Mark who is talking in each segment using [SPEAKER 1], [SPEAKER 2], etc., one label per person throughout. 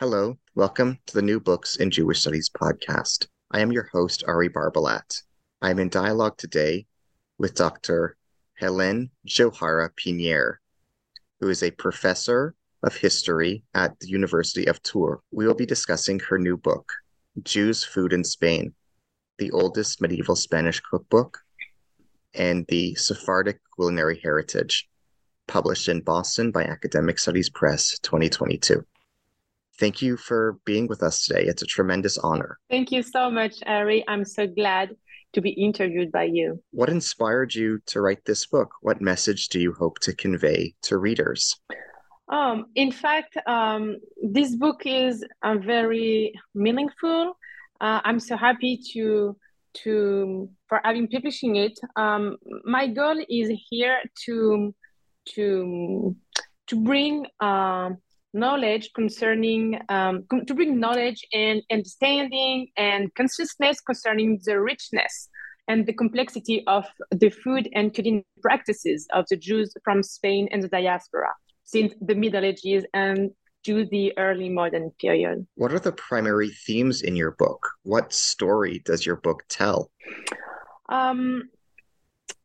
[SPEAKER 1] Hello, welcome to the New Books in Jewish Studies podcast. I am your host, Ari Barbalat. I am in dialogue today with Dr. Helene Jawhara Piñer, who is a professor of history at the University of Tours. We will be discussing her new book, Jews, Food in Spain, the oldest medieval Spanish cookbook and the Sephardic culinary heritage, published in Boston by Academic Studies Press 2022. Thank you for being with us today. It's a tremendous honor.
[SPEAKER 2] Thank you so much, Ari. I'm so glad to be interviewed by you.
[SPEAKER 1] What inspired you to write this book? What message do you hope to convey to readers?
[SPEAKER 2] Um, in fact, um, this book is uh, very meaningful. Uh, I'm so happy to to for having publishing it. Um, my goal is here to to to bring uh, knowledge concerning um, to bring knowledge and understanding and consciousness concerning the richness and the complexity of the food and culinary practices of the Jews from Spain and the diaspora since the Middle Ages and to the early modern period.
[SPEAKER 1] What are the primary themes in your book? What story does your book tell?
[SPEAKER 2] Um,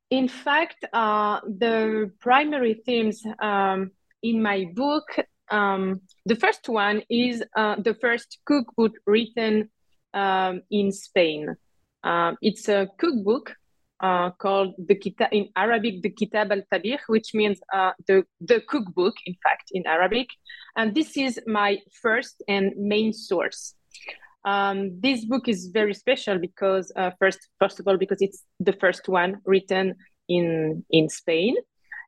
[SPEAKER 2] in fact, uh, the primary themes um, in my book um, the first one is uh, the first cookbook written um, in Spain. Um, it's a cookbook uh, called the Kitab in Arabic, the Kitab al Tabikh, which means uh, the the cookbook, in fact, in Arabic. And this is my first and main source. Um, this book is very special because uh, first, first of all, because it's the first one written in in Spain,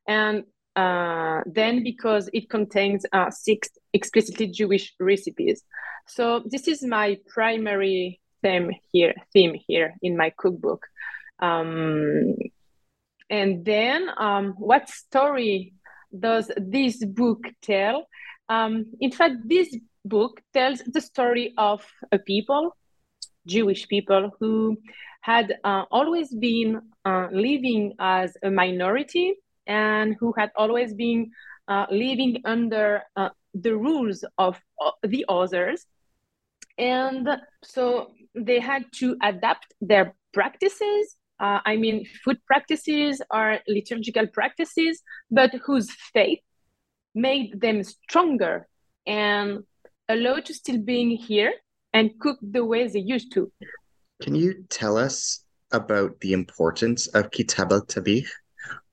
[SPEAKER 2] and uh, then because it contains uh, six explicitly Jewish recipes. So this is my primary theme here, theme here in my cookbook. Um, and then, um, what story does this book tell? Um, in fact, this book tells the story of a people, Jewish people, who had uh, always been uh, living as a minority and who had always been uh, living under uh, the rules of uh, the others. And so they had to adapt their practices. Uh, I mean, food practices or liturgical practices, but whose faith made them stronger and allowed to still being here and cook the way they used to.
[SPEAKER 1] Can you tell us about the importance of Kitab al Tabikh?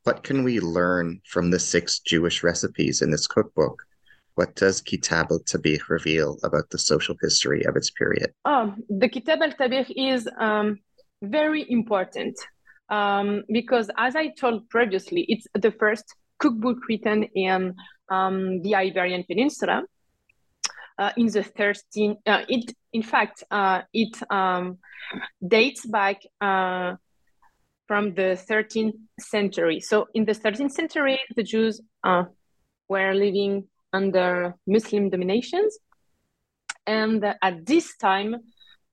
[SPEAKER 1] What can we learn from the six Jewish recipes in this cookbook? What does Kitab al reveal about the social history of its period?
[SPEAKER 2] Oh, the Kitab al is um, very important um, because, as I told previously, it's the first cookbook written in um, the Iberian Peninsula. Uh, in the 13, uh, it in fact uh, it um, dates back uh, from the 13th century. So in the 13th century, the Jews uh, were living under Muslim dominations, and at this time,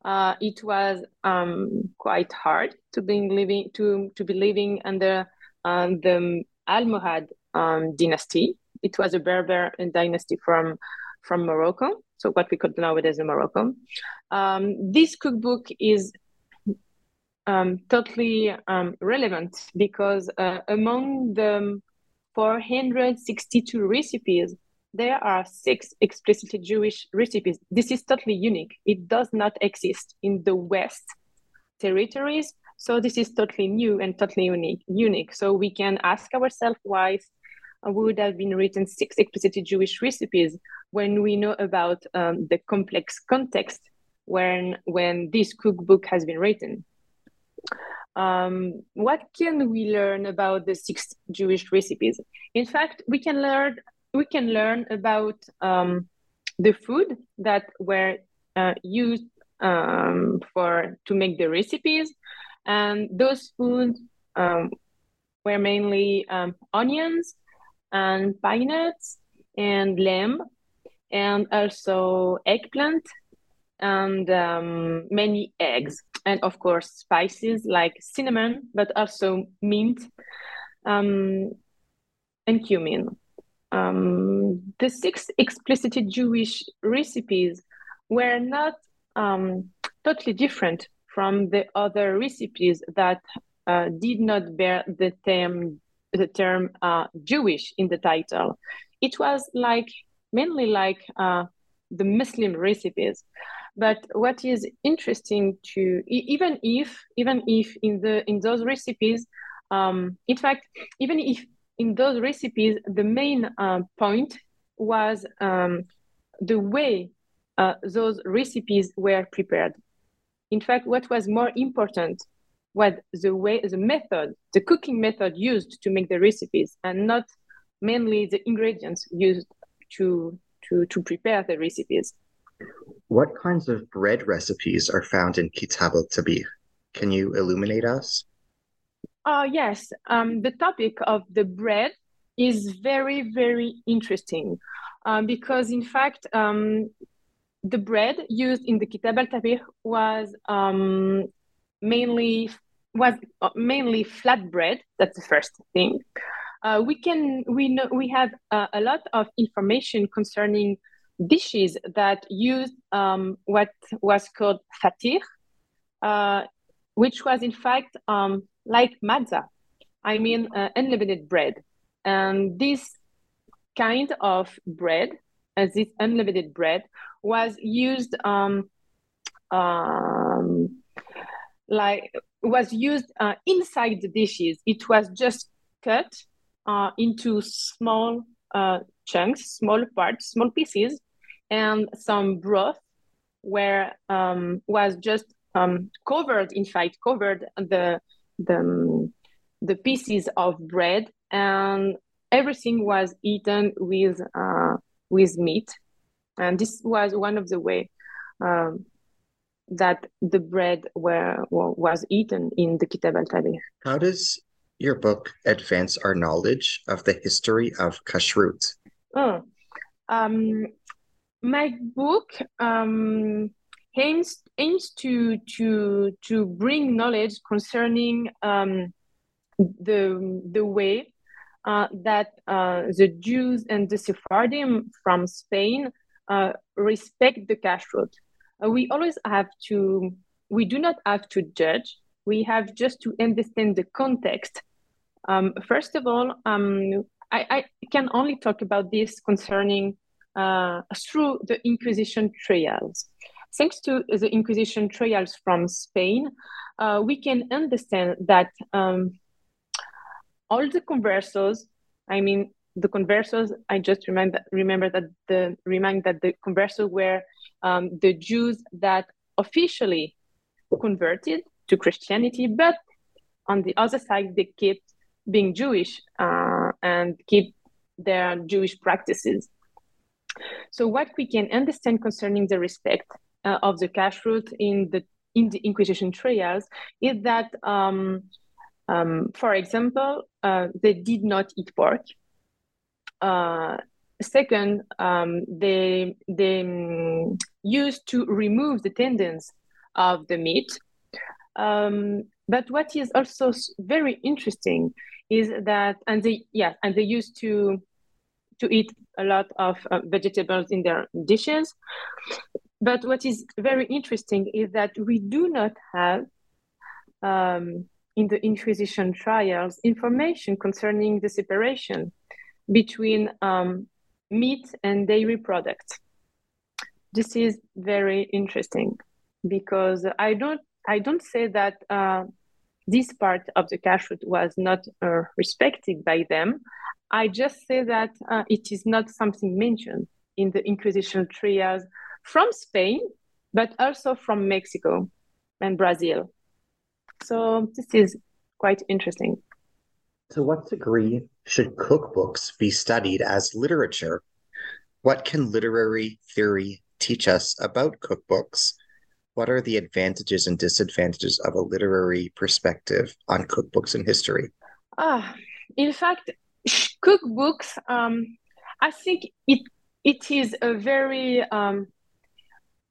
[SPEAKER 2] uh, it was um, quite hard to be living to to be living under um, the Almohad um, dynasty. It was a Berber dynasty from from Morocco, so what we could nowadays Morocco. Um, this cookbook is um, totally um, relevant because uh, among the 462 recipes, there are six explicitly Jewish recipes. This is totally unique. It does not exist in the West territories. So this is totally new and totally unique. Unique. So we can ask ourselves why would have been written six explicitly Jewish recipes when we know about um, the complex context when when this cookbook has been written. Um, what can we learn about the six Jewish recipes? In fact, we can learn we can learn about um, the food that were uh, used um, for to make the recipes, and those foods um, were mainly um, onions and pine nuts and lamb, and also eggplant and um, many eggs, and of course spices like cinnamon, but also mint um, and cumin. Um, the six explicitly Jewish recipes were not um, totally different from the other recipes that uh, did not bear the term the term uh, Jewish in the title. It was like mainly like uh, the Muslim recipes. But what is interesting to even if even if in the in those recipes, um, in fact, even if in those recipes the main uh, point was um, the way uh, those recipes were prepared. In fact, what was more important was the way, the method, the cooking method used to make the recipes, and not mainly the ingredients used to to to prepare the recipes.
[SPEAKER 1] What kinds of bread recipes are found in Kitab al-Tabikh? Can you illuminate us?
[SPEAKER 2] Uh, yes, um, the topic of the bread is very, very interesting uh, because, in fact, um, the bread used in the Kitab al-Tabikh was um, mainly was uh, mainly flat bread. That's the first thing. Uh, we can we know we have uh, a lot of information concerning dishes that used um, what was called fatir, uh, which was in fact um, like matzah. I mean uh, unleavened bread, and this kind of bread, as this unleavened bread, was used um, um, like was used uh, inside the dishes. It was just cut uh, into small uh, chunks, small parts, small pieces, and some broth where um, was just um, covered, in fact, covered the the the pieces of bread, and everything was eaten with uh, with meat, and this was one of the way um, that the bread were was eaten in the Kitab al-Tabikh.
[SPEAKER 1] How does your book advance our knowledge of the history of kashrut?
[SPEAKER 2] Oh, um, my book um, aims aims to to to bring knowledge concerning um, the the way uh, that uh, the Jews and the Sephardim from Spain uh, respect the kashrut. Uh, we always have to, we do not have to judge. We have just to understand the context. Um, first of all, um, I, I, can only talk about this concerning uh, through the Inquisition trials. Thanks to the Inquisition trials from Spain, uh, we can understand that um, all the conversos, I mean, the conversos, I just remember remember that the remind that the conversos were um, the Jews that officially converted to Christianity, but on the other side, they kept being Jewish uh, and keep their Jewish practices. So, what we can understand concerning the respect uh, of the kashrut in the in the Inquisition trials is that, um, um, for example, uh, they did not eat pork. Uh, second, um, they they um, used to remove the tendons of the meat. Um, but what is also very interesting is that, and they yeah, and they used to to eat a lot of uh, vegetables in their dishes. But what is very interesting is that we do not have um, in the Inquisition trials information concerning the separation between um, meat and dairy products. This is very interesting because I don't I don't say that uh, this part of the kashrut was not uh, respected by them. I just say that uh, it is not something mentioned in the Inquisition trials from Spain, but also from Mexico and Brazil. So this is quite interesting.
[SPEAKER 1] To what degree should cookbooks be studied as literature? What can literary theory teach us about cookbooks? What are the advantages and disadvantages of a literary perspective on cookbooks and history?
[SPEAKER 2] Ah, in fact, cookbooks, um, I think it it is a very um,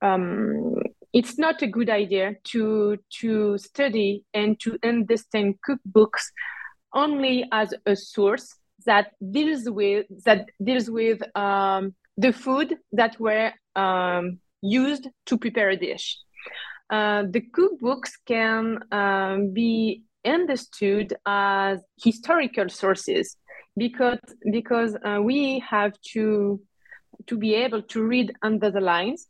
[SPEAKER 2] um, it's not a good idea to to study and to understand cookbooks only as a source that deals with that deals with um, the food that were um, used to prepare a dish. Uh, the cookbooks can um, be understood as historical sources because because uh, we have to to be able to read under the lines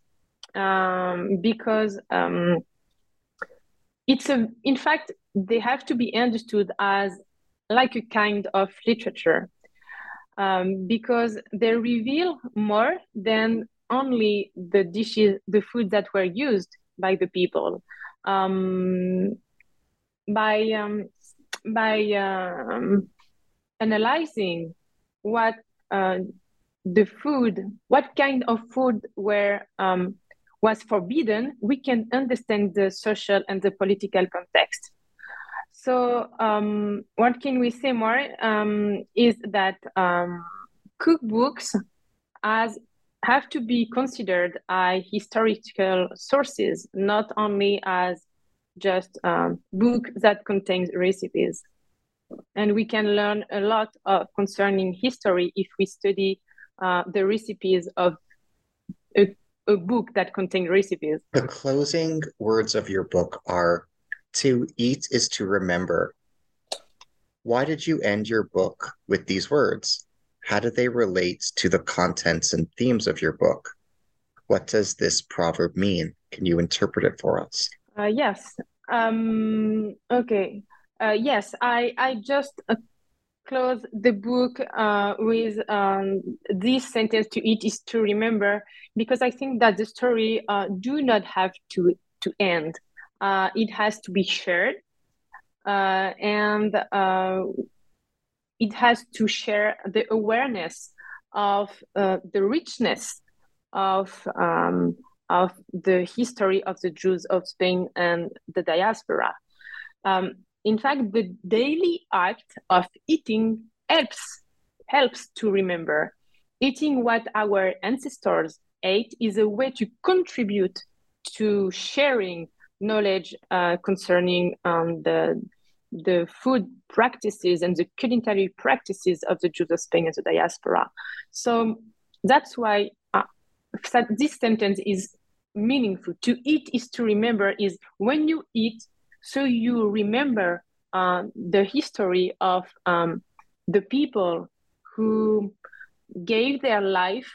[SPEAKER 2] um, because um, it's a in fact they have to be understood as like a kind of literature um, because they reveal more than only the dishes the food that were used by the people. Um, by um, by um, analyzing what uh, the food, what kind of food were um, was forbidden, we can understand the social and the political context. So, um, what can we say more um, is that um, cookbooks as have to be considered as historical sources, not only as just um, book that contains recipes. And we can learn a lot of concerning history if we study uh, the recipes of a, a book that contains recipes.
[SPEAKER 1] The closing words of your book are to eat is to remember. Why did you end your book with these words? How do they relate to the contents and themes of your book? What does this proverb mean? Can you interpret it for us?
[SPEAKER 2] Uh, yes. Um, okay. Uh, yes, I, I just uh, close the book uh, with um, this sentence to eat is to remember because I think that the story uh, do not have to, to end. Uh, it has to be shared uh, and it has to share the awareness of the richness of um, of the history of the Jews of Spain and the diaspora. Um, in fact, the daily act of eating helps helps to remember. Eating what our ancestors ate is a way to contribute to sharing knowledge uh, concerning um, the the food practices and the culinary practices of the Jews of Spain and the diaspora. So that's why uh, this sentence is meaningful. To eat is to remember, is when you eat, so you remember uh, the history of um, the people who gave their life,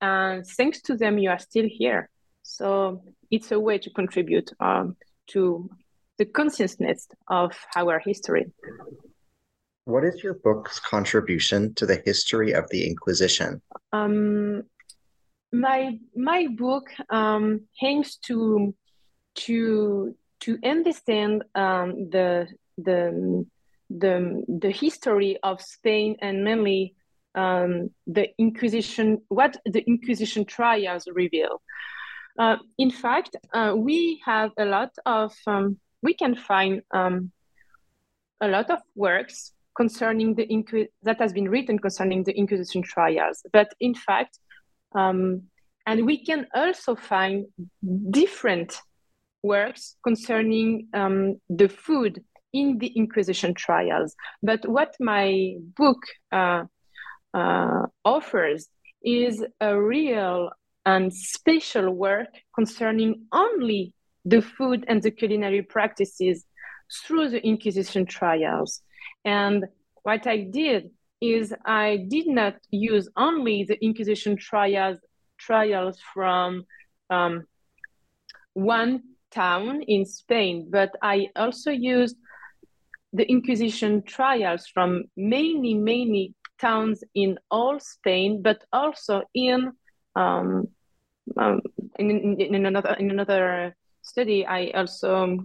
[SPEAKER 2] and thanks to them, you are still here. So it's a way to contribute um, to the consciousness of our history.
[SPEAKER 1] What is your book's contribution to the history of the Inquisition?
[SPEAKER 2] Um, my my book um, aims to to to understand um, the the the the history of Spain and mainly um, the Inquisition, what the Inquisition trials reveal. Uh, in fact, uh, we have a lot of um, we can find um, a lot of works concerning the Inqu- that has been written concerning the Inquisition trials, but in fact, um, and we can also find different works concerning um, the food in the Inquisition trials. But what my book uh, uh, offers is a real and special work concerning only the food and the culinary practices through the Inquisition trials. And what I did is I did not use only the Inquisition trials trials from um, one town in Spain, but I also used the Inquisition trials from many, many towns in all Spain, but also in um, um, in, in, another in another study. I also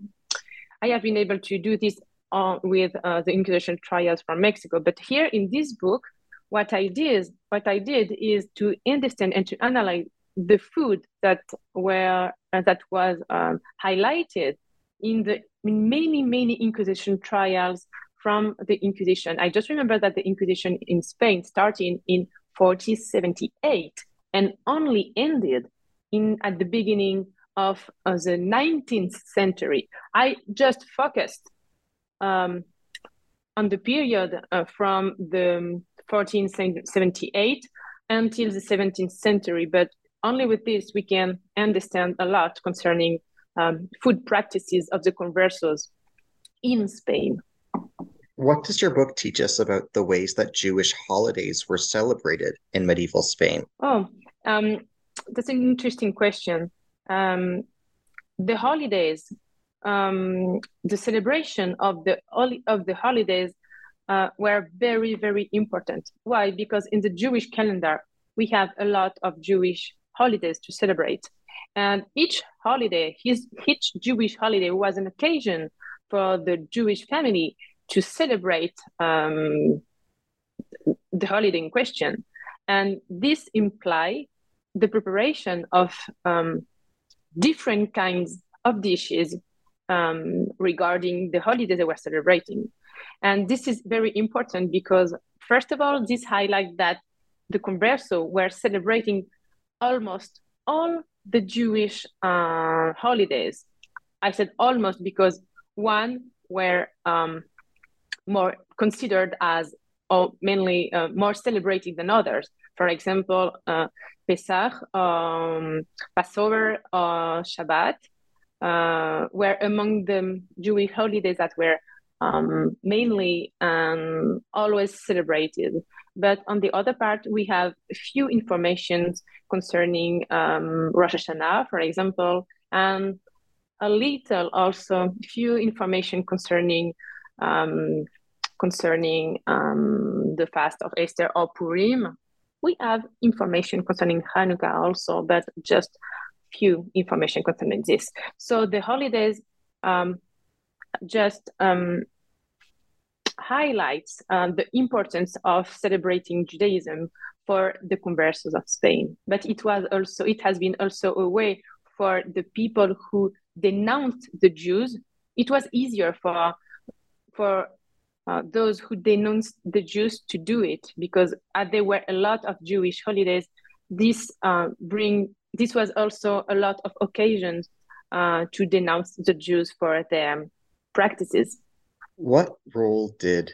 [SPEAKER 2] I have been able to do this on, with uh, the Inquisition trials from Mexico. But here in this book, what I did, what I did is to understand and to analyze the food that were uh, that was um, highlighted in the in many many Inquisition trials from the Inquisition. I just remember that the Inquisition in Spain started in 1478 and only ended in at the beginning of uh, the 19th century. I just focused um, on the period uh, from the 1478 until the 17th century, but only with this we can understand a lot concerning um, food practices of the conversos in Spain.
[SPEAKER 1] What does your book teach us about the ways that Jewish holidays were celebrated in medieval Spain?
[SPEAKER 2] Oh, um, that's an interesting question. Um, the holidays, um, the celebration of the of the holidays uh, were very very important. Why? Because in the Jewish calendar we have a lot of Jewish holidays to celebrate, and each holiday, his each Jewish holiday was an occasion for the Jewish family to celebrate um, the holiday in question, and this imply the preparation of um, different kinds of dishes um, regarding the holiday they were celebrating. And this is very important because, first of all, this highlights that the Converso were celebrating almost all the Jewish uh, holidays. I said almost because one were um, more considered as or mainly uh, more celebrated than others. For example, uh, Pesach, um, Passover, uh, Shabbat uh, were among the Jewish holidays that were um, mainly and always celebrated. But on the other part, we have a few informations concerning um, Rosh Hashanah, for example, and a little also few information concerning um, concerning um, the fast of Esther or Purim. We have information concerning Hanukkah also, but just few information concerning this. So the holidays um, just um, highlights um, the importance of celebrating Judaism for the conversos of Spain. But it was also it has been also a way for the people who denounced the Jews. It was easier for for uh, those who denounced the Jews to do it because uh, there were a lot of Jewish holidays. This uh, bring this was also a lot of occasions uh, to denounce the Jews for their practices.
[SPEAKER 1] What role did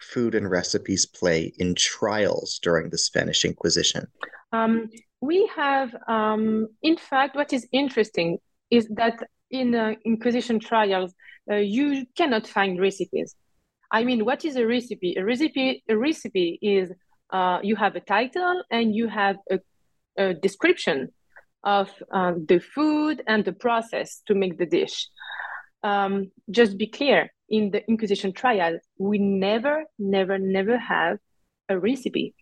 [SPEAKER 1] food and recipes play in trials during the Spanish Inquisition?
[SPEAKER 2] Um, we have, um, in fact, what is interesting is that in uh, Inquisition trials, uh, you cannot find recipes. I mean, what is a recipe? A recipe, a recipe is uh, you have a title and you have a, a description of um, the food and the process to make the dish. Um, just be clear, in the Inquisition trial, we never, never, never have a recipe.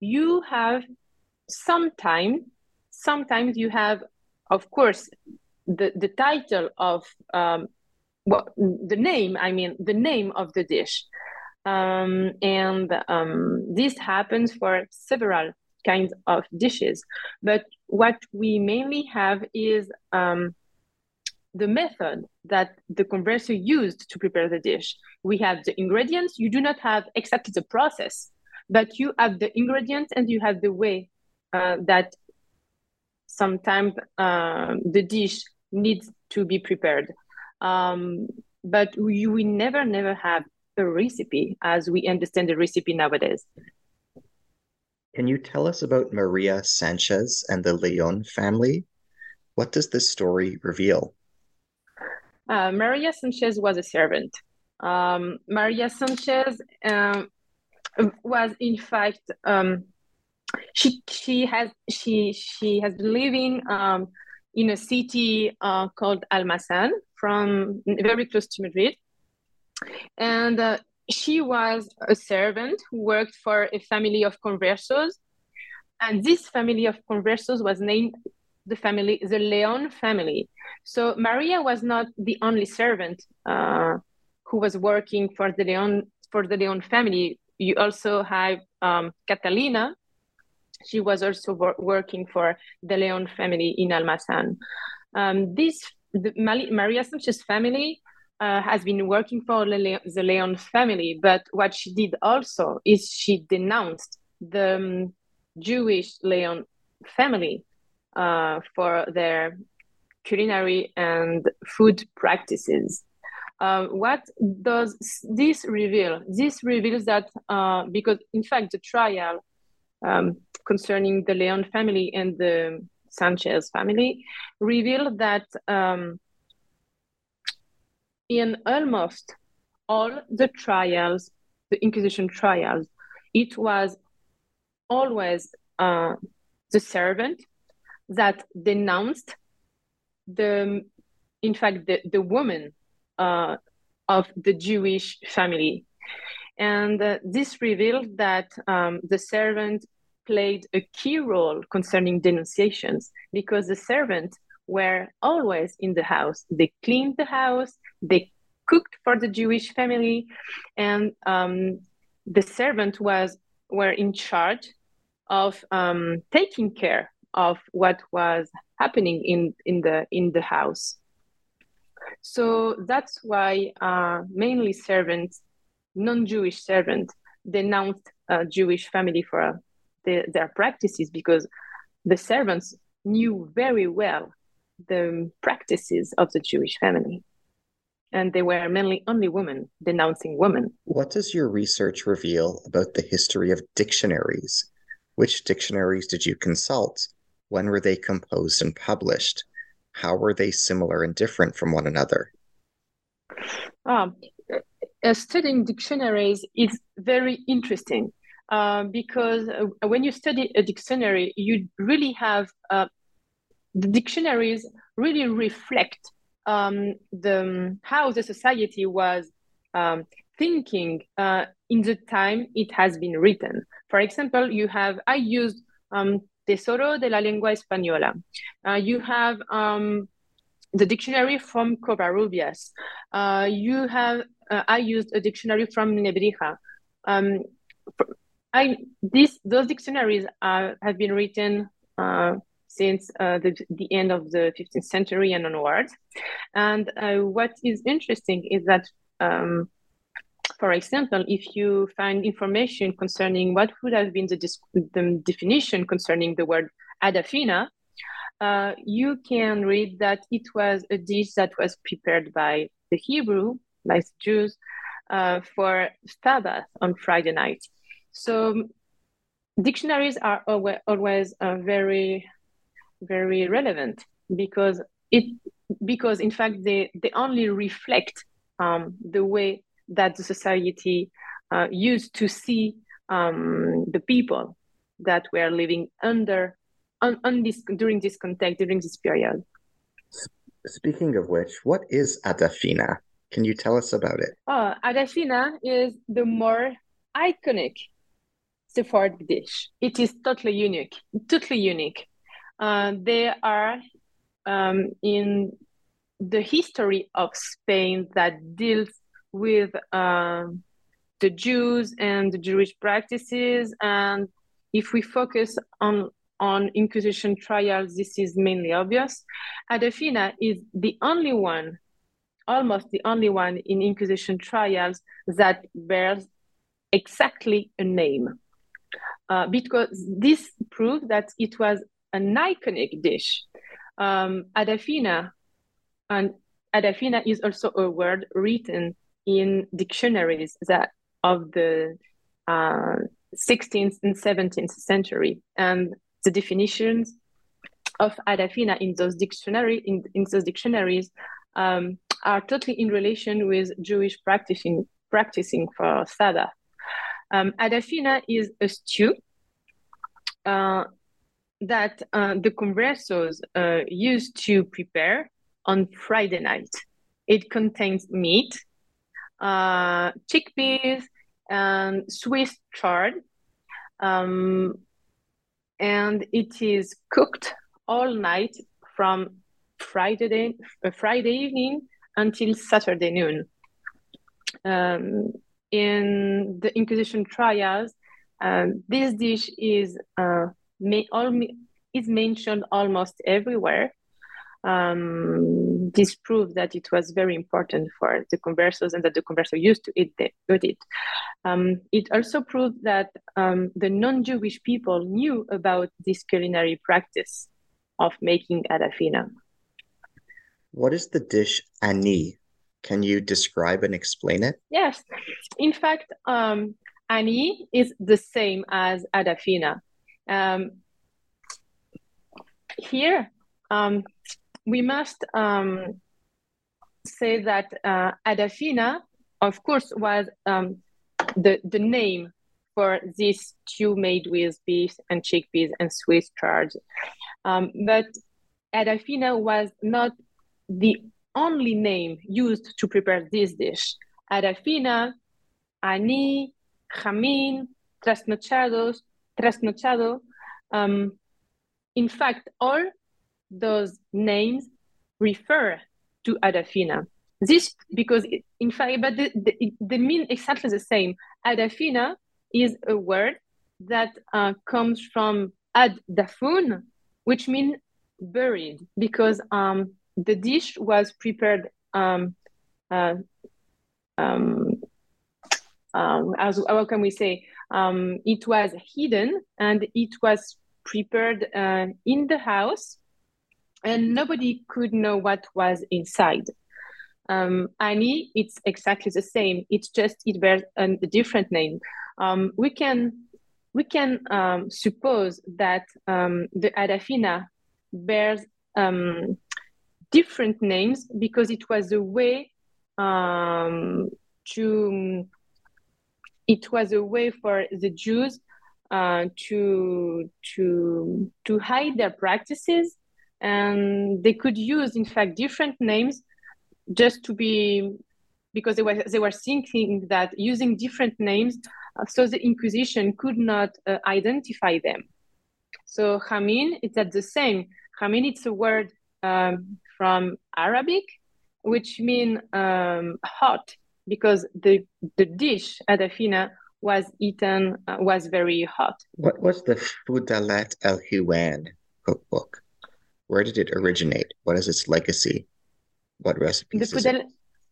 [SPEAKER 2] You have sometimes, sometimes you have, of course, the, the title of um, well, the name, I mean, the name of the dish. Um, and um, this happens for several kinds of dishes. But what we mainly have is um, the method that the converso used to prepare the dish. We have the ingredients. You do not have exactly the process, but you have the ingredients and you have the way uh, that sometimes uh, the dish needs to be prepared. Um, but we, we never, never have a recipe as we understand the recipe nowadays.
[SPEAKER 1] Can you tell us about Maria Sanchez and the Leon family? What does this story reveal?
[SPEAKER 2] Uh, Maria Sanchez was a servant. Um, Maria Sanchez um, was, in fact, um, she she has she she has been living um, in a city uh, called Almazan, from very close to Madrid. And uh, she was a servant who worked for a family of conversos. And this family of conversos was named the family, the Leon family. So Maria was not the only servant uh, who was working for the Leon for the Leon family. You also have um, Catalina. She was also wor- working for the Leon family in Almazan. Um, this the, Maria Sanchez family uh, has been working for the, the Leon family, but what she did also is she denounced the um, Jewish Leon family uh, for their culinary and food practices. Uh, what does this reveal? This reveals that uh, because, in fact, the trial um, concerning the Leon family and the Sanchez family revealed that um, in almost all the trials, the Inquisition trials, it was always uh, the servant that denounced the, in fact, the, the woman uh, of the Jewish family. And uh, this revealed that um, the servant played a key role concerning denunciations because the servants were always in the house. They cleaned the house, they cooked for the Jewish family, and um, the servant was were in charge of um, taking care of what was happening in, in the in the house. So that's why uh, mainly servants, non-Jewish servants, denounced a Jewish family for the, their practices because the servants knew very well the practices of the Jewish family. And they were mainly only women denouncing women.
[SPEAKER 1] What does your research reveal about the history of dictionaries? Which dictionaries did you consult? When were they composed and published? How were they similar and different from one another?
[SPEAKER 2] Um, uh, studying dictionaries is very interesting uh, because uh, when you study a dictionary, you really have uh, the dictionaries really reflect um, the how the society was um, thinking uh, in the time it has been written. For example, you have I used um, Tesoro de la Lengua Española. Uh, you have um, the dictionary from Covarrubias. Uh, you have uh, I used a dictionary from Nebrija. Um, I these those dictionaries have been written uh, since uh, the, the end of the 15th century and onwards. And uh, what is interesting is that um, for example, if you find information concerning what would have been the, the definition concerning the word adafina, uh, you can read that it was a dish that was prepared by the Hebrew, by the Jews, uh, for Sabbath on Friday night. So dictionaries are always, always uh, very, very relevant because it because in fact they, they only reflect um, the way that the society uh, used to see um, the people that were living under on, on this during this context during this period.
[SPEAKER 1] Speaking of which, what is Adafina? Can you tell us about it?
[SPEAKER 2] Uh, Adafina is the more iconic Sephardic dish. It is totally unique, totally unique. Uh, they are um, in the history of Spain that deals with um, the Jews and the Jewish practices. And if we focus on on Inquisition trials, this is mainly obvious. Adafina is the only one, almost the only one in Inquisition trials that bears exactly a name. Uh, because this proves that it was an iconic dish. Um, Adafina, and Adafina is also a word written in dictionaries that of the uh, 16th and 17th century, and the definitions of adafina in those dictionary in, in those dictionaries um, are totally in relation with Jewish practicing practicing for Sabbath. Um, adafina is a stew uh, that uh, the conversos uh, used to prepare on Friday night. It contains meat, uh, chickpeas, and Swiss chard. Um, and it is cooked all night from Friday, uh, Friday evening until Saturday noon. um, in the Inquisition trials, um, this dish is uh, all, is mentioned almost everywhere. Um, this proves that it was very important for the conversos and that the converso used to eat, the, eat it. Um, it also proved that um, the non-Jewish people knew about this culinary practice of making adafina.
[SPEAKER 1] What is the dish ani? Can you describe and explain it?
[SPEAKER 2] Yes. In fact, um, ani is the same as adafina. Um, here, um, we must um, say that uh, Adafina, of course, was um, the, the name for this stew made with beef and chickpeas and Swiss chard. Um, but Adafina was not the only name used to prepare this dish. Adafina, ani, jamin, trasnochados, trasnochado. Um, in fact, all those names refer to Adafina. This because in fact, but they, the, the mean exactly the same. Adafina is a word that uh, comes from ad dafun, which means buried, because um, the dish was prepared um, uh, um, um, as how can we say um, it was hidden and it was prepared uh, in the house and nobody could know what was inside. Um, ani it's exactly the same. It's just it bears a different name. Um, we can we can um, suppose that um, the adafina bears um, different names because it was a way um, to it was a way for the Jews uh, to to to hide their practices, and they could use, in fact, different names just to be because they were they were thinking that using different names, uh, so the Inquisition could not uh, identify them. So Hamin, it's at the same. Hamin, it's a word um, from Arabic, which mean um, hot because the the dish adafina was eaten uh, was very hot.
[SPEAKER 1] What was the Fudalat El Hiwan cookbook? Where did it originate? What is its legacy? What recipes the Fudal-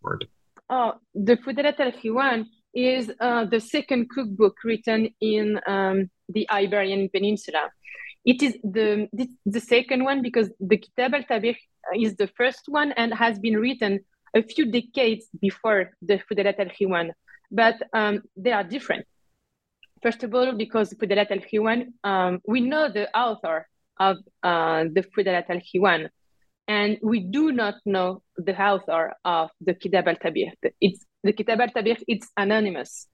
[SPEAKER 1] word?
[SPEAKER 2] Oh, the Fudalat El Hiwan is uh, the second cookbook written in um, the Iberian Peninsula. It is the the second one because the Kitab al Tabikh is the first one and has been written a few decades before the Fudalat al Hiwan, but um, they are different. First of all, because Fudalat al Hiwan, um, we know the author of uh, the Fudalat al Hiwan, and we do not know the author of the Kitab al Tabikh. It's the Kitab al Tabikh. It's anonymous.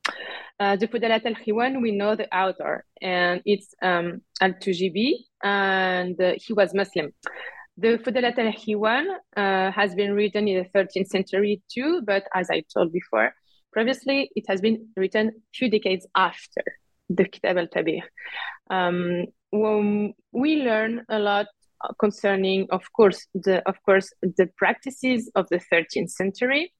[SPEAKER 2] Uh, the Fudalat al Hiwan, we know the author, and it's um, al Tujibi, and uh, he was Muslim. The Fudalat al-Hiwan uh, has been written in the 13th century too, but as I told before, previously it has been written few decades after the Kitab al-Tabikh. Um, we learn a lot concerning, of course, the of course the practices of the 13th century,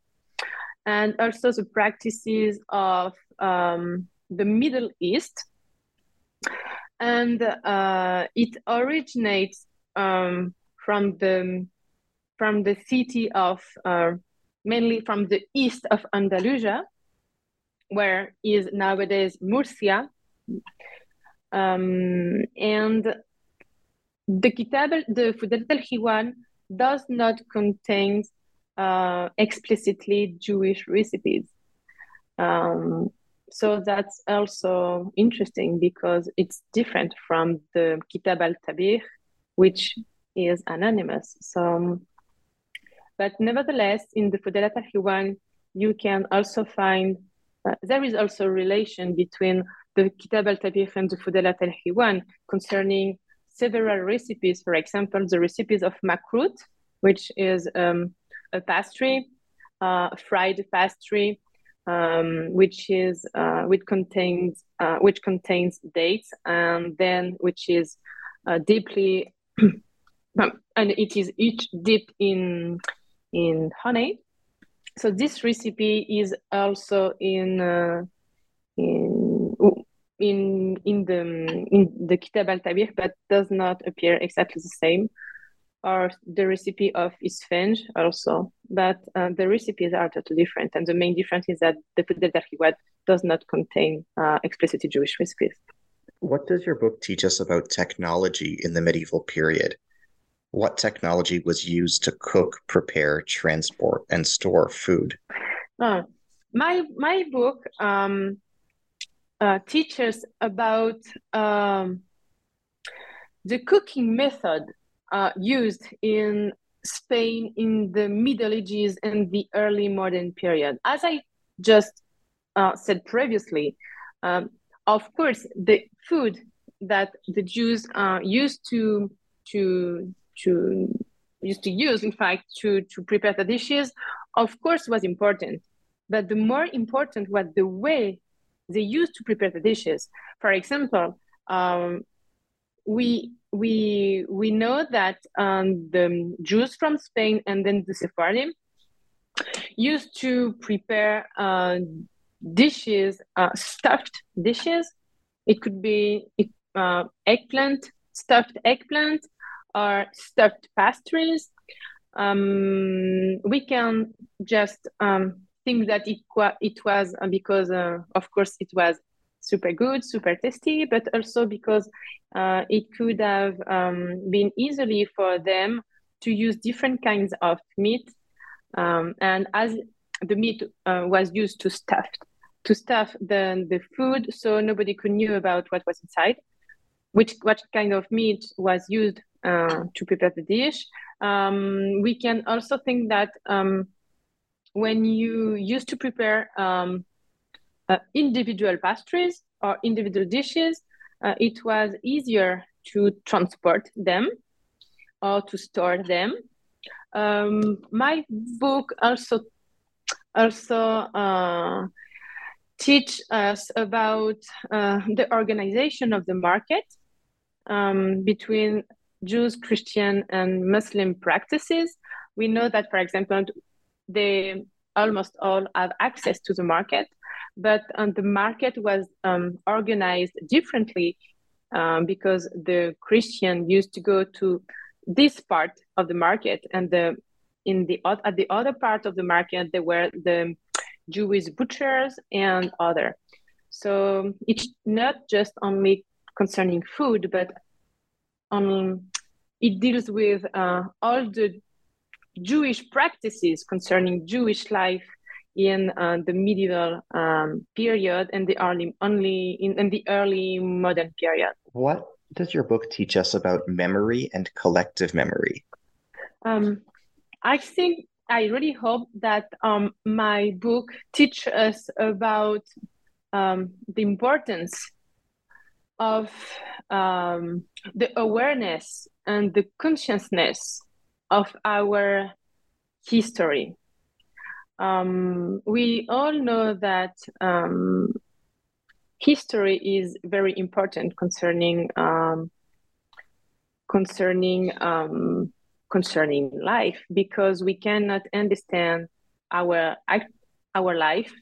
[SPEAKER 2] and also the practices of um, the Middle East, and uh, it originates um, from the from the city of uh, mainly from the east of Andalusia, where is nowadays Murcia, um, and the Kitab, the Fudalat al-Hiwan does not contain uh, explicitly Jewish recipes. Um, so that's also interesting because it's different from the Kitab al-Tabikh, which is anonymous. So, but nevertheless, in the Fudalat al-Hiwan, you can also find, uh, there is also a relation between the Kitab al-Tabikh and the Fudalat al-Hiwan concerning several recipes. For example, the recipes of makrut, which is um, a pastry, uh, fried pastry, um, which is uh, which contains uh, which contains dates, and then which is uh, deeply um, and it is each dipped in in honey so this recipe is also in uh, in in in the in the Kitab al Tabikh, but does not appear exactly the same. Or the recipe of Isfanj also, but uh, the recipes are totally different. And the main difference is that the Food al does not contain uh, explicitly Jewish recipes.
[SPEAKER 1] What does your book teach us about technology in the medieval period? What technology was used to cook, prepare, transport, and store food?
[SPEAKER 2] Uh, my my book um, uh, teaches about um, the cooking method uh, used in Spain in the Middle Ages and the early modern period. As I just uh, said previously, um, of course, the food that the Jews uh, used to to to used to use, in fact, to to prepare the dishes, of course, was important. But the more important was the way they used to prepare the dishes. For example, um, we we we know that um, the Jews from Spain and then the Sephardim used to prepare uh, dishes, uh, stuffed dishes. It could be uh, eggplant, stuffed eggplant, or stuffed pastries. Um, we can just um, think that it, it was uh, because, uh, of course, it was super good, super tasty, but also because uh, it could have um, been easily for them to use different kinds of meat. Um, and as the meat uh, was used to stuff to stuff the, the food, so nobody could knew about what was inside, which what kind of meat was used uh, to prepare the dish. Um, we can also think that um, when you used to prepare um, uh, individual pastries or individual dishes, uh, it was easier to transport them or to store them. Um, my book also also uh, teach us about uh, the organization of the market um, between Jews, Christian, and Muslim practices. We know that, for example, they almost all have access to the market, but um, the market was um, organized differently um, because the Christian used to go to this part of the market, and the in the at the other part of the market there were the Jewish butchers and other. So it's not just only concerning food, but on it deals with uh, all the Jewish practices concerning Jewish life in uh, the medieval um, period and the early only in, in the early modern period.
[SPEAKER 1] What does your book teach us about memory and collective memory?
[SPEAKER 2] Um, I think I really hope that um, my book teaches us about um, the importance of um, the awareness and the consciousness of our history. Um, we all know that um, history is very important concerning um, concerning um, concerning life because we cannot understand our our life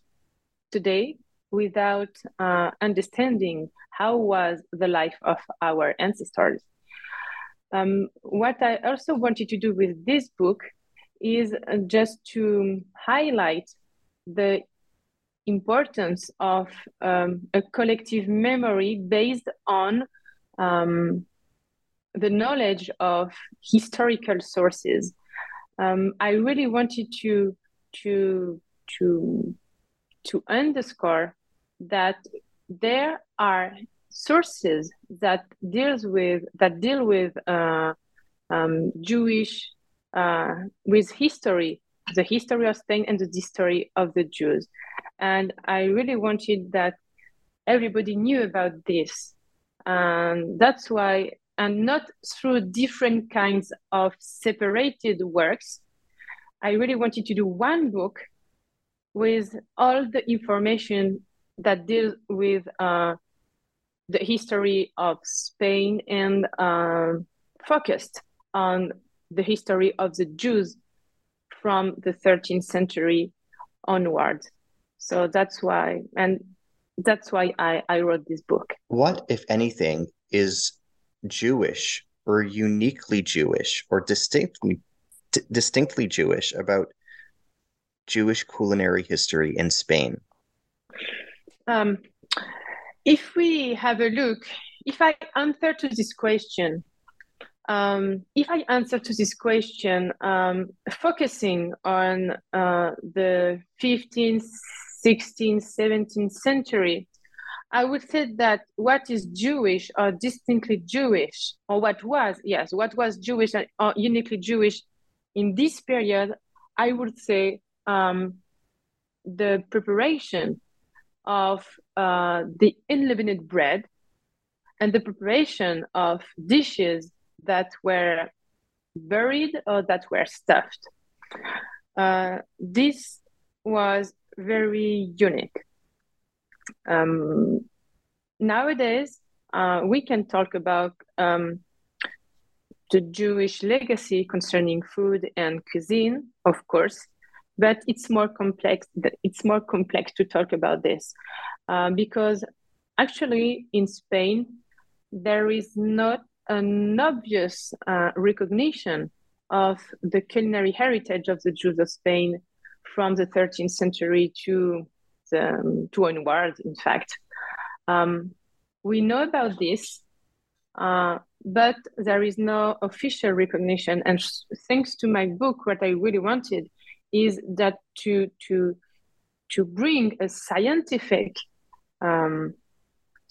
[SPEAKER 2] today without uh, understanding how was the life of our ancestors. Um, what I also wanted to do with this book is just to highlight the importance of um, a collective memory based on um, the knowledge of historical sources. Um, I really wanted to to to to underscore that there are sources that deals with that deal with uh, um, Jewish uh, with history, the history of Spain and the history of the Jews, and I really wanted that everybody knew about this, and that's why and not through different kinds of separated works. I really wanted to do one book with all the information that deals with uh, the history of Spain and uh, focused on the history of the Jews from the 13th century onward. So that's why, and that's why I, I wrote this book.
[SPEAKER 1] What, if anything, is Jewish or uniquely Jewish or distinctly d- distinctly Jewish about Jewish culinary history in Spain?
[SPEAKER 2] Um, if we have a look, if I answer to this question, um, if I answer to this question, um, focusing on uh, the 15th, 16th, 17th century, I would say that what is Jewish or distinctly Jewish, or what was, yes, what was Jewish or uniquely Jewish in this period, I would say um, the preparation of uh, the unleavened bread and the preparation of dishes that were buried or that were stuffed. Uh, this was very unique. Um, nowadays, uh, we can talk about um, the Jewish legacy concerning food and cuisine, of course, but it's more complex. It's more complex to talk about this uh, because actually in Spain there is not an obvious uh, recognition of the culinary heritage of the Jews of Spain from the 13th century to the, to onward. In fact, um, we know about this, uh, but there is no official recognition. And thanks to my book, what I really wanted is that to to to bring a scientific um,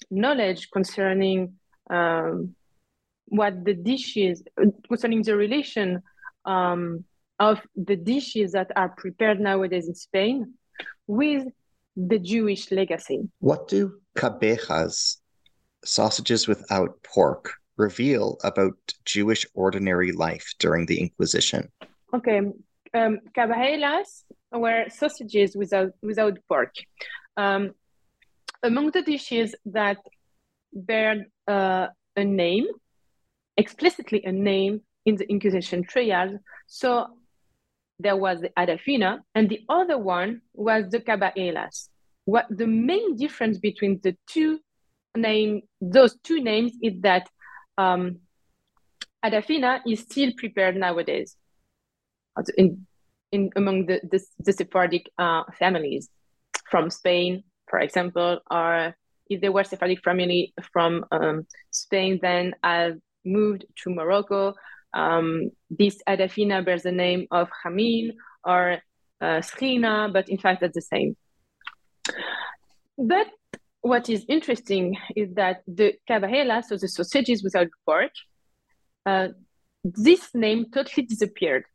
[SPEAKER 2] knowledge concerning um, what the dishes concerning the relation um, of the dishes that are prepared nowadays in Spain with the Jewish legacy.
[SPEAKER 1] What do cabezas, sausages without pork, reveal about Jewish ordinary life during the Inquisition?
[SPEAKER 2] Okay, um, were sausages without without pork. Um, among the dishes that bear uh, a name, explicitly a name in the Inquisition trials, so there was the adafina, and the other one was the cabajelas. What the main difference between the two name, those two names, is that um, adafina is still prepared nowadays in, in among the, the, the Sephardic uh, families from Spain, for example, or if they were Sephardic family from um, Spain, then I moved to Morocco. Um, this Adafina bears the name of Hamin or uh, Skhina, but in fact, that's the same. But what is interesting is that the cabajela, so the sausages without pork, uh, this name totally disappeared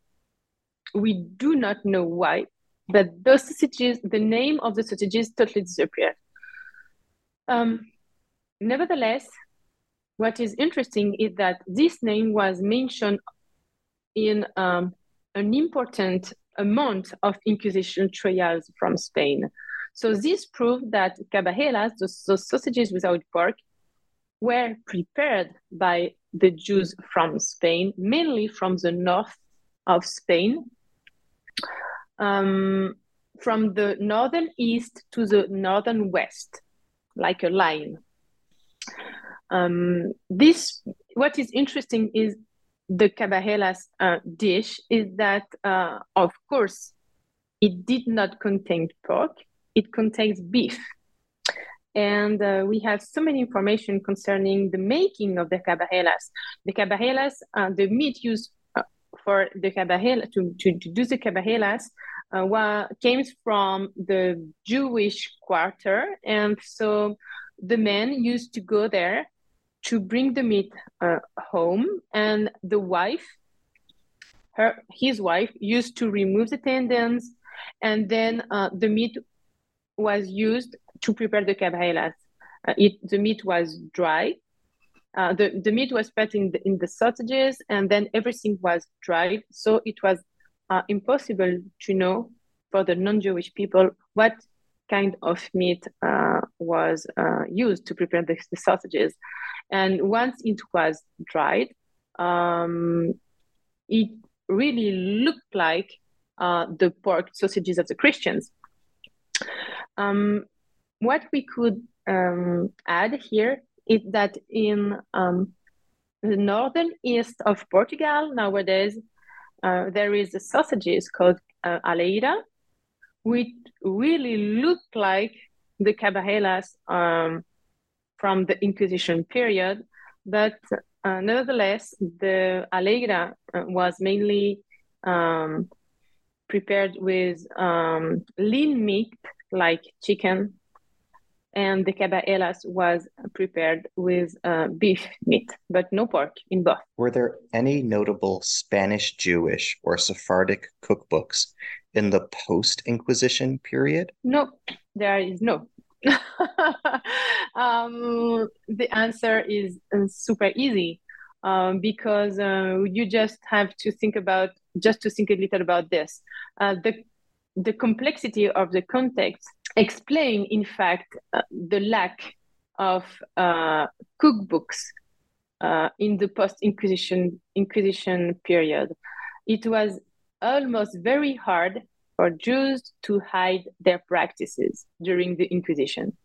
[SPEAKER 2] we do not know why, but those sausages, the name of the sausages totally disappeared. Um, nevertheless, what is interesting is that this name was mentioned in um, an important amount of Inquisition trials from Spain. So this proved that cabajelas, those, sausages without pork, were prepared by the Jews from Spain, mainly from the north of Spain, um, from the northern east to the northern west, like a line. Um, this, what is interesting is the cabajelas uh, dish is that, uh, of course, it did not contain pork, it contains beef. And uh, we have so many information concerning the making of the cabajelas. The cabajelas, uh, the meat used for the cabajela to, to, to do the cabajelas uh, came from the Jewish quarter, and so the men used to go there to bring the meat uh, home, and the wife, her his wife, used to remove the tendons, and then uh, the meat was used to prepare the cabajelas. Uh, it the meat was dry, uh, the, the meat was put in the, in the sausages and then everything was dried. So it was uh, impossible to know for the non-Jewish people what kind of meat uh, was uh, used to prepare the, the, sausages. And once it was dried, um, it really looked like uh, the pork sausages of the Christians. Um, what we could um, add here is that in um, the northern east of Portugal nowadays, uh, there is a sausages called uh, alheira, which really look like the cabajelas um, from the Inquisition period, but uh, nevertheless, the alheira uh, was mainly um, prepared with um, lean meat like chicken and the cabajelas was prepared with uh, beef meat, but no pork in both.
[SPEAKER 1] Were there any notable Spanish Jewish or Sephardic cookbooks in the post Inquisition period?
[SPEAKER 2] No, there is no. um, the answer is uh, super easy um, because uh, you just have to think about just to think a little about this. Uh, the the complexity of the context explain, in fact, uh, the lack of uh, cookbooks uh, in the post-Inquisition Inquisition period. It was almost very hard for Jews to hide their practices during the Inquisition.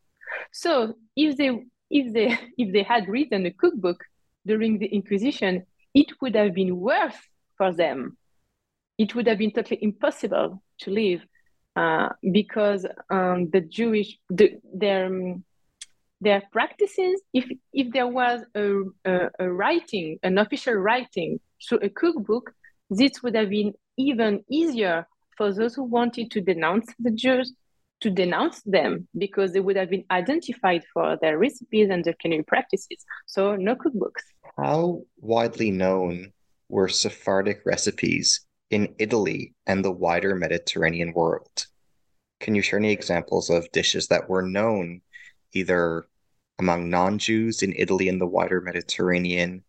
[SPEAKER 2] So, if they if they if they had written a cookbook during the Inquisition, it would have been worse for them. It would have been totally impossible to live uh, because um, the Jewish the, their their practices. If if there was a, a, a writing, an official writing through a cookbook, this would have been even easier for those who wanted to denounce the Jews to denounce them because they would have been identified for their recipes and their culinary practices. So no cookbooks.
[SPEAKER 1] How widely known were Sephardic recipes in Italy and the wider Mediterranean world. Can you share any examples of dishes that were known either among non Jews in Italy and the wider Mediterranean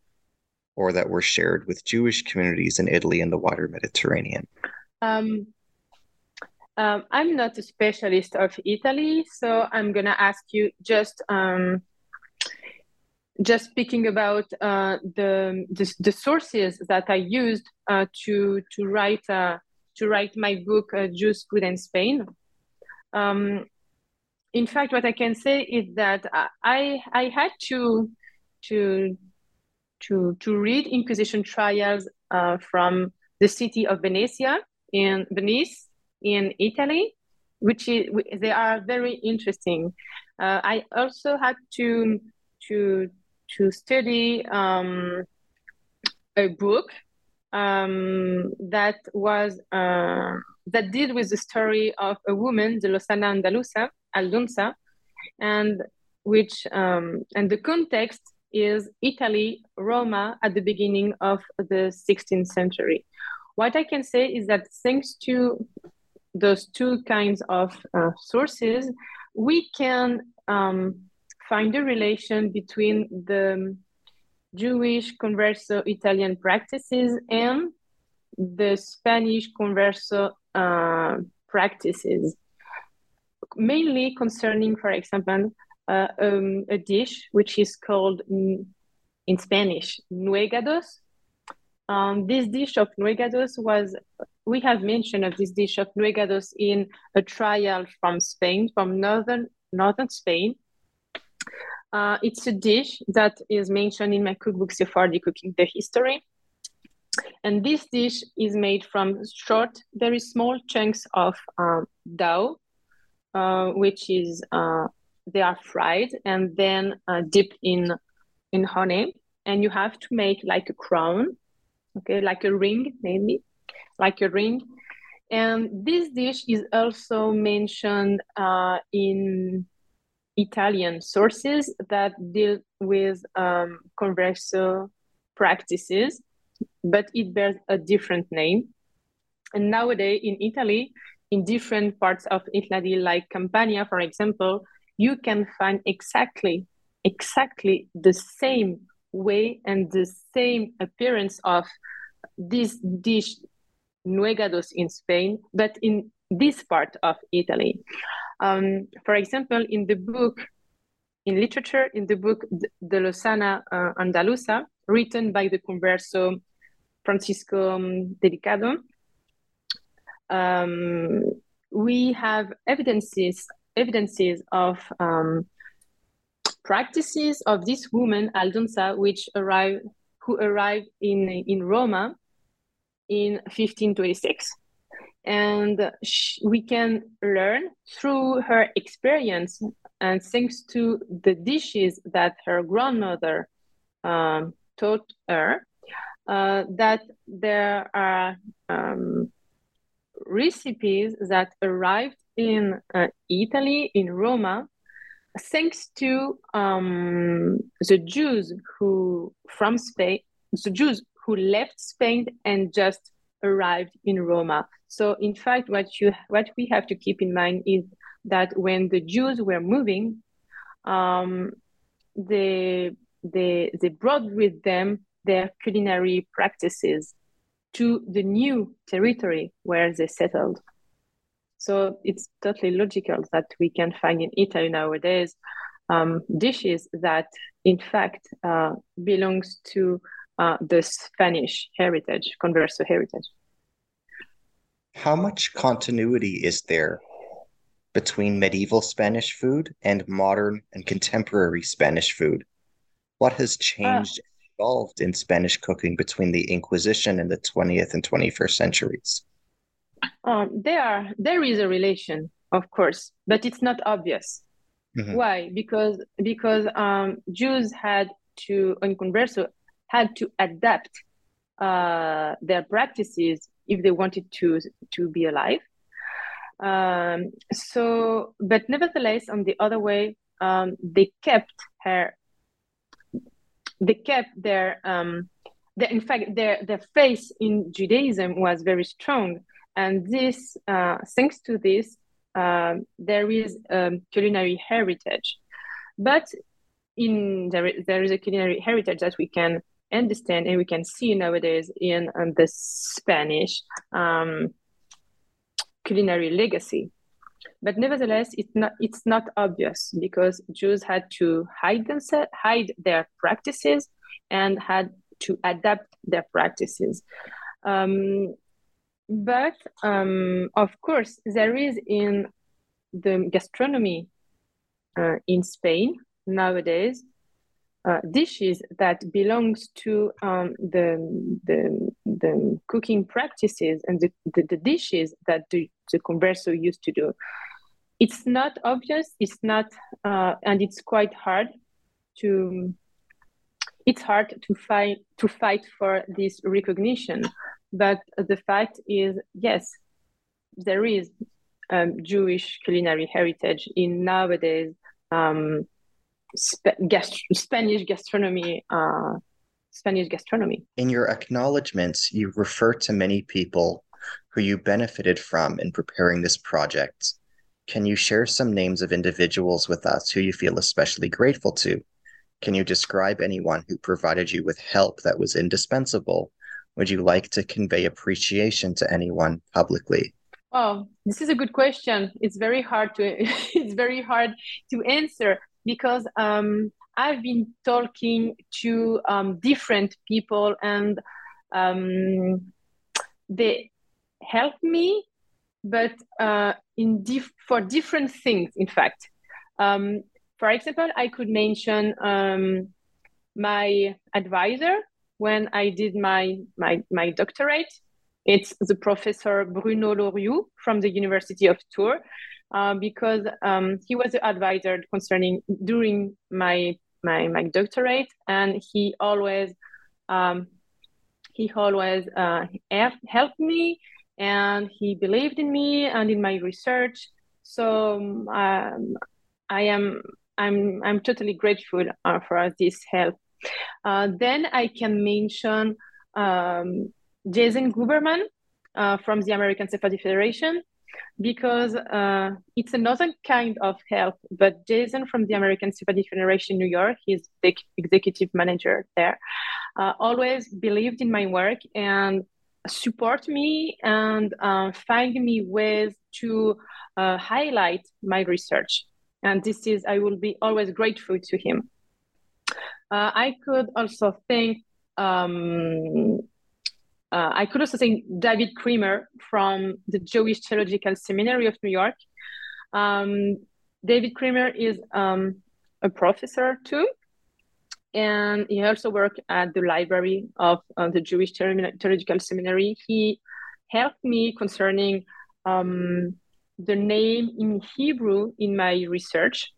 [SPEAKER 1] or that were shared with Jewish communities in Italy and the wider Mediterranean?
[SPEAKER 2] Um, um, I'm not a specialist of Italy, so I'm going to ask you just um, just speaking about uh, the, the, the sources that I used uh, to to write uh, to write my book uh, Jews Food in Spain. Um, in fact, what I can say is that I I had to to to to read Inquisition trials uh, from the city of Venezia in Venice in Italy, which is they are very interesting. Uh, I also had to to to study um, a book um, that was uh, that deal with the story of a woman, the Lozana Andaluza, Aldonza, and which um, and the context is Italy, Roma at the beginning of the 16th century. What I can say is that thanks to those two kinds of uh, sources, we can um, find a relation between the Jewish converso Italian practices and the Spanish converso uh, practices, mainly concerning, for example, uh, um, a dish which is called in Spanish nuegados. Um, this dish of nuegados was, we have mentioned of this dish of nuegados in a trial from Spain, from northern northern Spain. Uh, it's a dish that is mentioned in my cookbook Sephardi Cooking the History. And this dish is made from short, very small chunks of um, dough, uh, which is uh, they are fried and then uh, dipped in in honey. And you have to make like a crown, okay, like a ring, maybe, like a ring. And this dish is also mentioned uh, in Italian sources that deal with um, converso practices but it bears a different name. And nowadays in Italy, in different parts of Italy, like Campania, for example, you can find exactly, exactly the same way and the same appearance of this dish, nuegados in Spain, but in this part of Italy. Um, for example, in the book, in literature, in the book De Lozana uh, Andaluza, written by the Converso Francisco um, Delicado, um, we have evidences evidences of um, practices of this woman Aldonza, which arrived who arrived in in Roma in 1526, and we can learn through her experience and thanks to the dishes that her grandmother um, taught her uh, that there are um, recipes that arrived in uh, Italy, in Roma, thanks to um, the Jews who from Spain, the Jews who left Spain and just arrived in Roma. So, in fact, what you what we have to keep in mind is that when the Jews were moving, um, they they they brought with them their culinary practices to the new territory where they settled. So it's totally logical that we can find in Italy nowadays um, dishes that, in fact, uh, belongs to uh, the Spanish heritage, Converso heritage.
[SPEAKER 1] How much continuity is there between medieval Spanish food and modern and contemporary Spanish food? What has uh, changed uh, evolved in Spanish cooking between the Inquisition and the 20th and 21st centuries?
[SPEAKER 2] Um, there, there is a relation, of course, but it's not obvious. Mm-hmm. Why? Because because um, Jews had to, in Converso, had to adapt uh, their practices if they wanted to to be alive. Um, so, but nevertheless, on the other way, um, they kept her they kept their, um, in fact their their faith in Judaism was very strong, and this uh, thanks to this um, there is um, culinary heritage, but in there, there is a culinary heritage that we can understand and we can see nowadays in um, the Spanish um, culinary legacy. But nevertheless it's not it's not obvious because jews had to hide themselves hide their practices and had to adapt their practices. Um, but um, of course there is in the gastronomy uh, in spain nowadays uh, dishes that belongs to um, the, the, the cooking practices and the, the, the dishes that the, the converso used to do. It's not obvious. It's not, uh, and it's quite hard to. It's hard to fight to fight for this recognition, but the fact is, yes, there is um, Jewish culinary heritage in nowadays um, Sp- gast- Spanish gastronomy. Uh, Spanish gastronomy.
[SPEAKER 1] In your acknowledgments, you refer to many people who you benefited from in preparing this project. Can you share some names of individuals with us who you feel especially grateful to? Can you describe anyone who provided you with help that was indispensable? Would you like to convey appreciation to anyone publicly?
[SPEAKER 2] Oh, this is a good question. It's very hard to it's very hard to answer because um, I've been talking to um, different people and um, they help me, but uh, in dif- for different things. In fact, um, for example, I could mention um, my advisor when I did my my my doctorate. It's the professor Bruno Laurioux from the University of Tours uh, because um, he was the advisor concerning during my my my doctorate, and he always um, he always uh, helped me, and he believed in me and in my research. So um, I am I'm I'm totally grateful uh, for this help. Uh, then I can mention um, Jason Guberman uh, from the American Sephardi Federation because uh, it's another kind of help. But Jason from the American Sephardi Federation in New York, he's the executive manager there, uh, always believed in my work and support me and uh, find me ways to uh, highlight my research. And this is, I will be always grateful to him. Uh, I could also thank um, uh, I could also say David Kraemer from the Jewish Theological Seminary of New York. Um, David Kraemer is um, a professor too, and he also worked at the library of uh, the Jewish Theological Seminary. He helped me concerning um, the name in Hebrew in my research.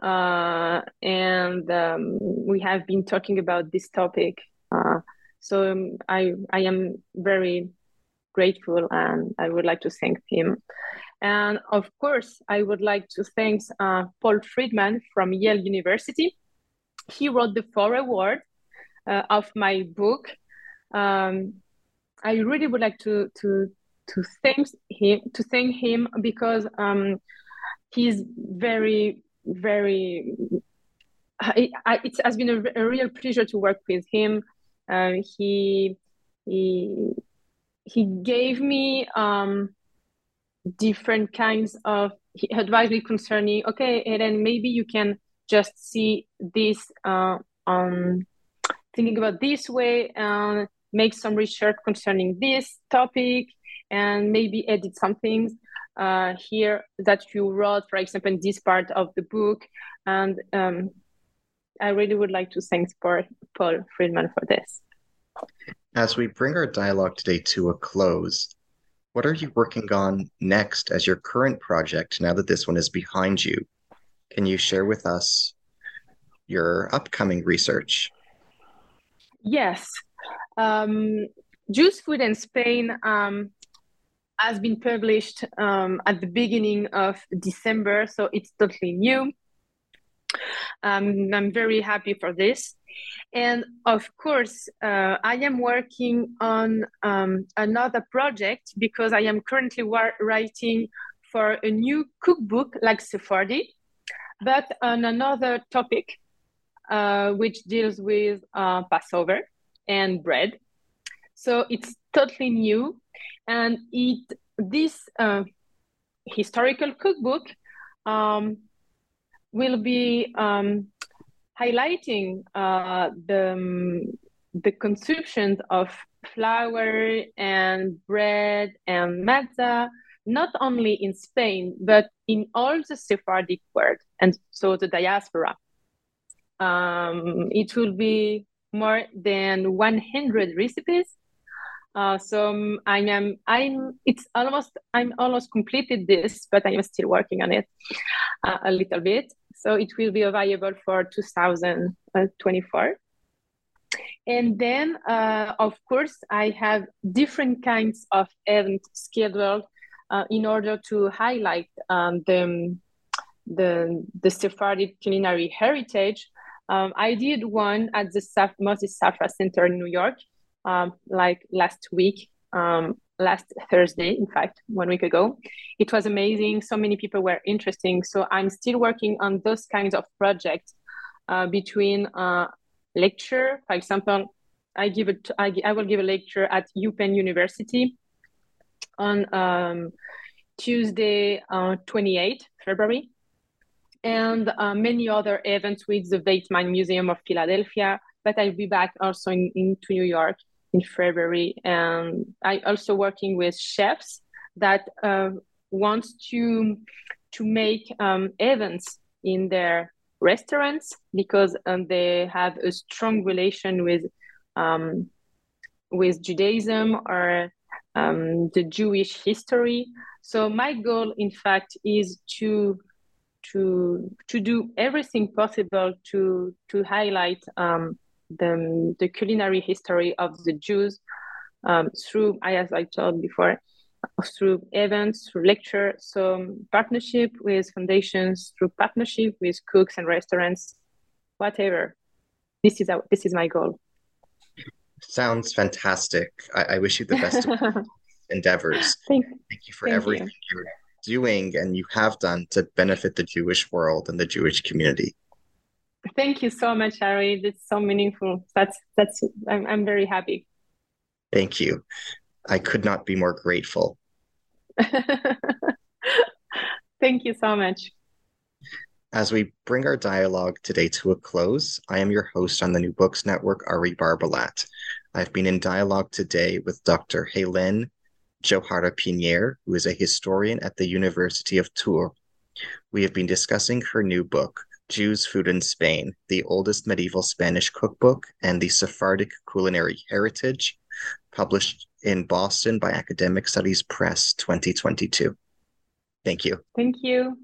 [SPEAKER 2] Uh, and um, we have been talking about this topic. Uh, so um, I, I am very grateful and I would like to thank him. And of course, I would like to thank uh, Paul Freedman from Yale University. He wrote the foreword uh, of my book. Um, I really would like to to to thank him to thank him because um, he's very very. I, I, it has been a, a, real pleasure to work with him. Uh, he he he gave me um, different kinds of he advised me concerning okay and then maybe you can just see this uh, um, thinking about this way and make some research concerning this topic and maybe edit some things uh, here that you wrote for example in this part of the book. And um, i really would like to thank paul, paul freedman for this
[SPEAKER 1] as we bring our dialogue today to a close, what are you working on next as your current project now that this one is behind you? Can you share with us your upcoming research?
[SPEAKER 2] Yes. Um, Jews Food in Spain um, has been published um, at the beginning of December, so it's totally new. Um, I'm very happy for this. And of course, uh, I am working on um, another project because I am currently wa- writing for a new cookbook like Sephardi, but on another topic, uh, which deals with uh, Passover and bread. So it's totally new, and it this uh, historical cookbook um, will be um, highlighting uh, the um, the consumption of flour and bread and matzah, not only in Spain but in all the Sephardic world, and so the diaspora. Um, it will be more than 100 recipes. Uh, so um, I am I'm it's almost I'm almost completed this, but I am still working on it uh, a little bit. So it will be available for 2024. And then, uh, of course, I have different kinds of events scheduled uh, in order to highlight um, the, the, the Sephardic culinary heritage. Um, I did one at the Saf- Moses Safra Center in New York, um, like last week. Um, last Thursday, in fact, one week ago. It was amazing. So many people were interesting. So I'm still working on those kinds of projects uh, between uh, lecture, for example, I give it. I, I will give a lecture at UPenn University on um, Tuesday, uh, 28 February, and uh, many other events with the Weitzman Museum of Philadelphia. But I'll be back also in, into New York in February. And I also working with chefs that uh, wants to to make um, events in their restaurants because um, they have a strong relation with um, with Judaism or um, the Jewish history. So my goal, in fact, is to to to do everything possible to to highlight um, the, the culinary history of the Jews um, through, as I told before, through events, through lecture, so partnership with foundations, through partnership with cooks and restaurants, whatever. This is our, this is my goal.
[SPEAKER 1] Sounds fantastic. I, I wish you the best of endeavors.
[SPEAKER 2] Thank,
[SPEAKER 1] thank you for thank everything you. you're doing and you have done to benefit the Jewish world and the Jewish community.
[SPEAKER 2] Thank you so much, Harry. It's so meaningful. That's that's I'm I'm very happy.
[SPEAKER 1] Thank you. I could not be more grateful.
[SPEAKER 2] Thank you so much.
[SPEAKER 1] As we bring our dialogue today to a close, I am your host on the New Books Network, Ari Barbalat. I've been in dialogue today with Dr. Hélène Jawhara Piñer, who is a historian at the University of Tours. We have been discussing her new book, Jews' Food in Spain, the oldest medieval Spanish cookbook and the Sephardic culinary heritage, published in Boston by Academic Studies Press 2022. Thank you.
[SPEAKER 2] Thank you.